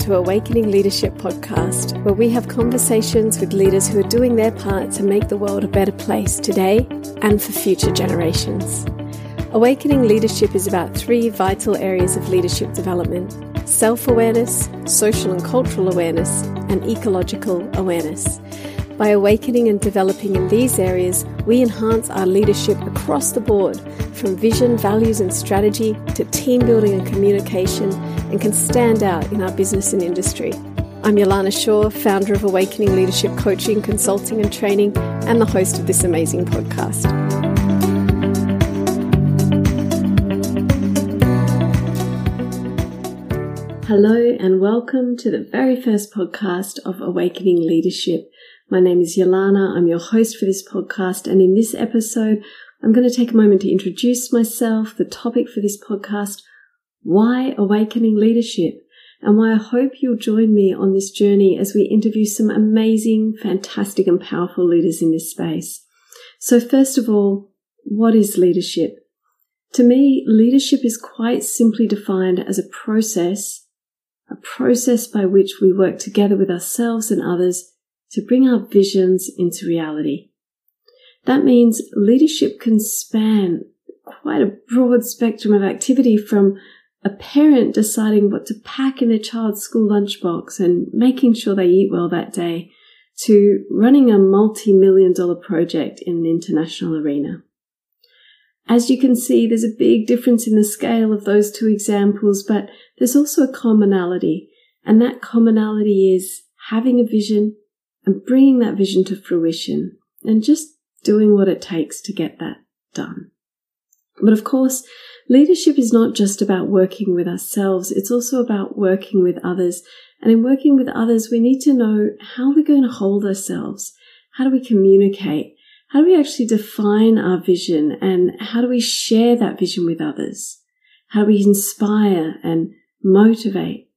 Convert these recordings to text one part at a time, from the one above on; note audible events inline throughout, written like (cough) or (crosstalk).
to Awakening Leadership Podcast, where we have conversations with leaders who are doing their part to make the world a better place today and for future generations. Awakening Leadership is about three vital areas of leadership development self awareness, social and cultural awareness, and ecological awareness. By awakening and developing in these areas, we enhance our leadership across the board, from vision, values, and strategy team building and communication, and can stand out in our business and industry. I'm Yolana Shaw, founder of Awakening Leadership Coaching, Consulting, and Training, and the host of this amazing podcast. Hello, and welcome to the very first podcast of Awakening Leadership. My name is Yolana. I'm your host for this podcast. And in this episode, I'm going to take a moment to introduce myself, the topic for this podcast, why awakening leadership, and why I hope you'll join me on this journey as we interview some amazing, fantastic, and powerful leaders in this space. So, first of all, what is leadership? To me, leadership is quite simply defined as a process, a process by which we work together with ourselves and others to bring our visions into reality. That means leadership can span quite a broad spectrum of activity from a parent deciding what to pack in their child's school lunchbox and making sure they eat well that day to running a multi million dollar project in an international arena. As you can see, there's a big difference in the scale of those two examples, but there's also a commonality, and that commonality is having a vision and bringing that vision to fruition and just doing what it takes to get that done. But of course, leadership is not just about working with ourselves, it's also about working with others. And in working with others, we need to know how we're going to hold ourselves. How do we communicate? How do we actually define our vision? And how do we share that vision with others? How do we inspire and motivate?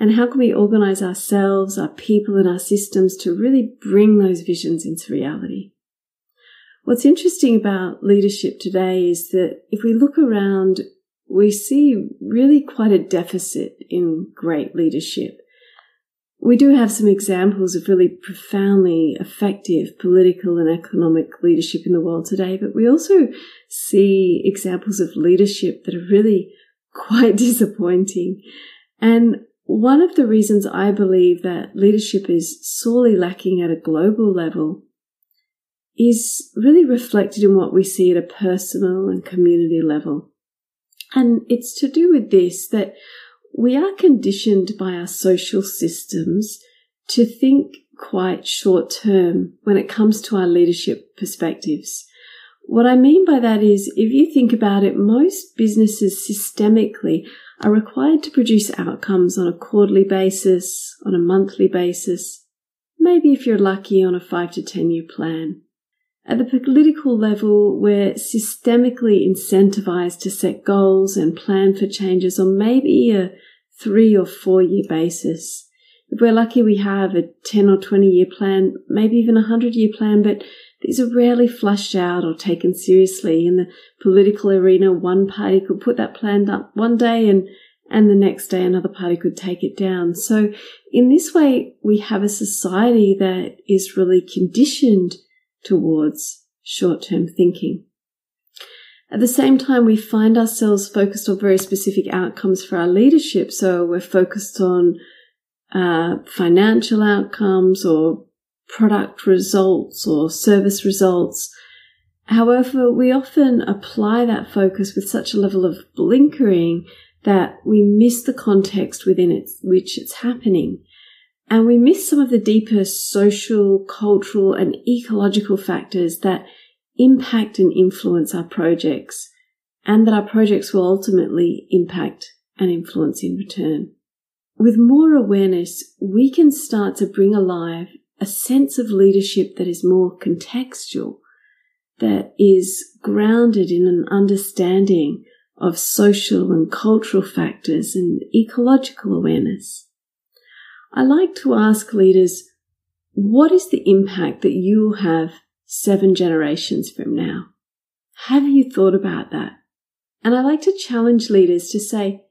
And how can we organize ourselves, our people, and our systems to really bring those visions into reality? What's interesting about leadership today is that if we look around, we see really quite a deficit in great leadership. We do have some examples of really profoundly effective political and economic leadership in the world today, but we also see examples of leadership that are really (laughs) quite disappointing. And one of the reasons I believe that leadership is sorely lacking at a global level is really reflected in what we see at a personal and community level. And it's to do with this that we are conditioned by our social systems to think quite short term when it comes to our leadership perspectives. What I mean by that is, if you think about it, most businesses systemically are required to produce outcomes on a quarterly basis, on a monthly basis, maybe if you're lucky on a five to 10 year plan. At the political level, we're systemically incentivized to set goals and plan for changes on maybe a three or four year basis. If we're lucky, we have a 10 or 20 year plan, maybe even a 100 year plan, but these are rarely flushed out or taken seriously. In the political arena, one party could put that plan up one day and and the next day another party could take it down. So in this way, we have a society that is really conditioned towards short-term thinking. At the same time, we find ourselves focused on very specific outcomes for our leadership. So we're focused on uh, financial outcomes or product results or service results. However, we often apply that focus with such a level of blinkering that we miss the context within it, which it's happening. And we miss some of the deeper social, cultural, and ecological factors that impact and influence our projects, and that our projects will ultimately impact and influence in return. With more awareness, we can start to bring alive a sense of leadership that is more contextual, that is grounded in an understanding of social and cultural factors and ecological awareness. I like to ask leaders, what is the impact that you will have seven generations from now? Have you thought about that? And I like to challenge leaders to say,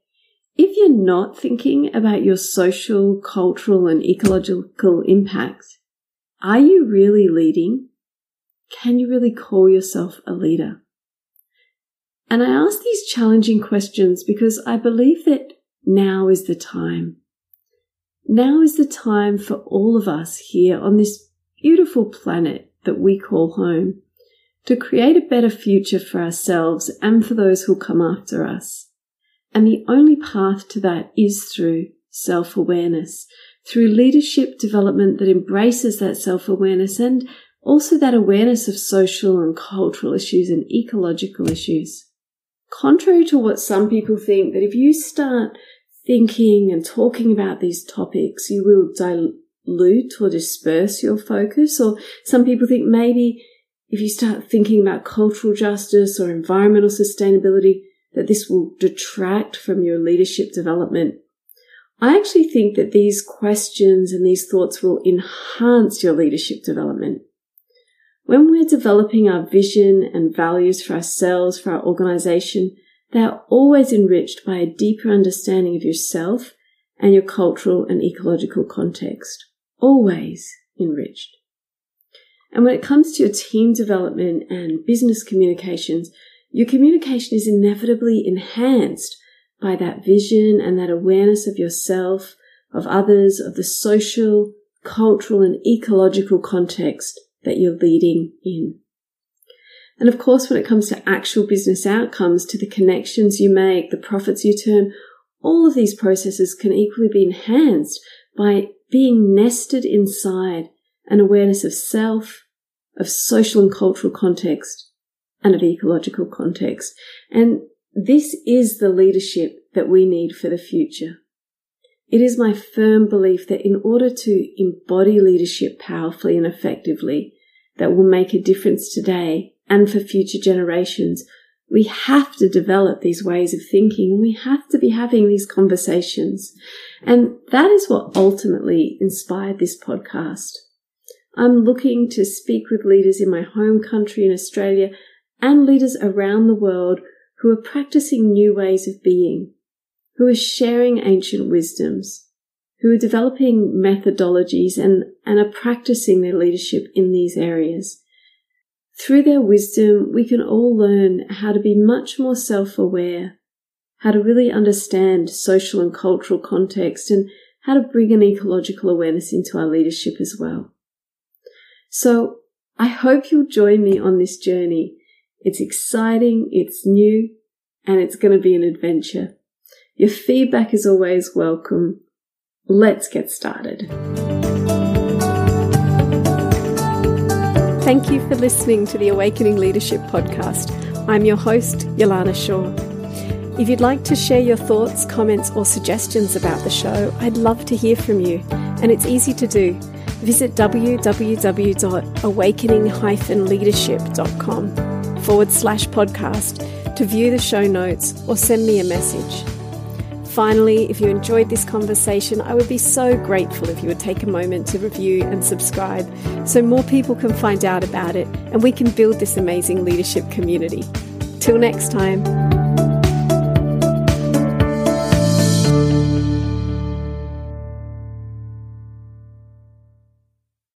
if you're not thinking about your social, cultural, and ecological impact, are you really leading? Can you really call yourself a leader? And I ask these challenging questions because I believe that now is the time. Now is the time for all of us here on this beautiful planet that we call home to create a better future for ourselves and for those who'll come after us. And the only path to that is through self awareness, through leadership development that embraces that self awareness and also that awareness of social and cultural issues and ecological issues. Contrary to what some people think, that if you start thinking and talking about these topics, you will dilute or disperse your focus. Or some people think maybe if you start thinking about cultural justice or environmental sustainability, that this will detract from your leadership development. I actually think that these questions and these thoughts will enhance your leadership development. When we're developing our vision and values for ourselves, for our organization, they are always enriched by a deeper understanding of yourself and your cultural and ecological context. Always enriched. And when it comes to your team development and business communications, your communication is inevitably enhanced by that vision and that awareness of yourself, of others, of the social, cultural, and ecological context that you're leading in. And of course, when it comes to actual business outcomes, to the connections you make, the profits you turn, all of these processes can equally be enhanced by being nested inside an awareness of self, of social and cultural context, and of ecological context. And this is the leadership that we need for the future. It is my firm belief that in order to embody leadership powerfully and effectively that will make a difference today and for future generations, we have to develop these ways of thinking and we have to be having these conversations. And that is what ultimately inspired this podcast. I'm looking to speak with leaders in my home country in Australia and leaders around the world who are practicing new ways of being who are sharing ancient wisdoms, who are developing methodologies and, and are practicing their leadership in these areas. Through their wisdom, we can all learn how to be much more self aware, how to really understand social and cultural context, and how to bring an ecological awareness into our leadership as well. So, I hope you'll join me on this journey. It's exciting, it's new, and it's going to be an adventure. Your feedback is always welcome. Let's get started. Thank you for listening to the Awakening Leadership Podcast. I'm your host, Yolana Shaw. If you'd like to share your thoughts, comments, or suggestions about the show, I'd love to hear from you, and it's easy to do. Visit www.awakening-leadership.com forward slash podcast to view the show notes or send me a message. Finally, if you enjoyed this conversation, I would be so grateful if you would take a moment to review and subscribe so more people can find out about it and we can build this amazing leadership community. Till next time.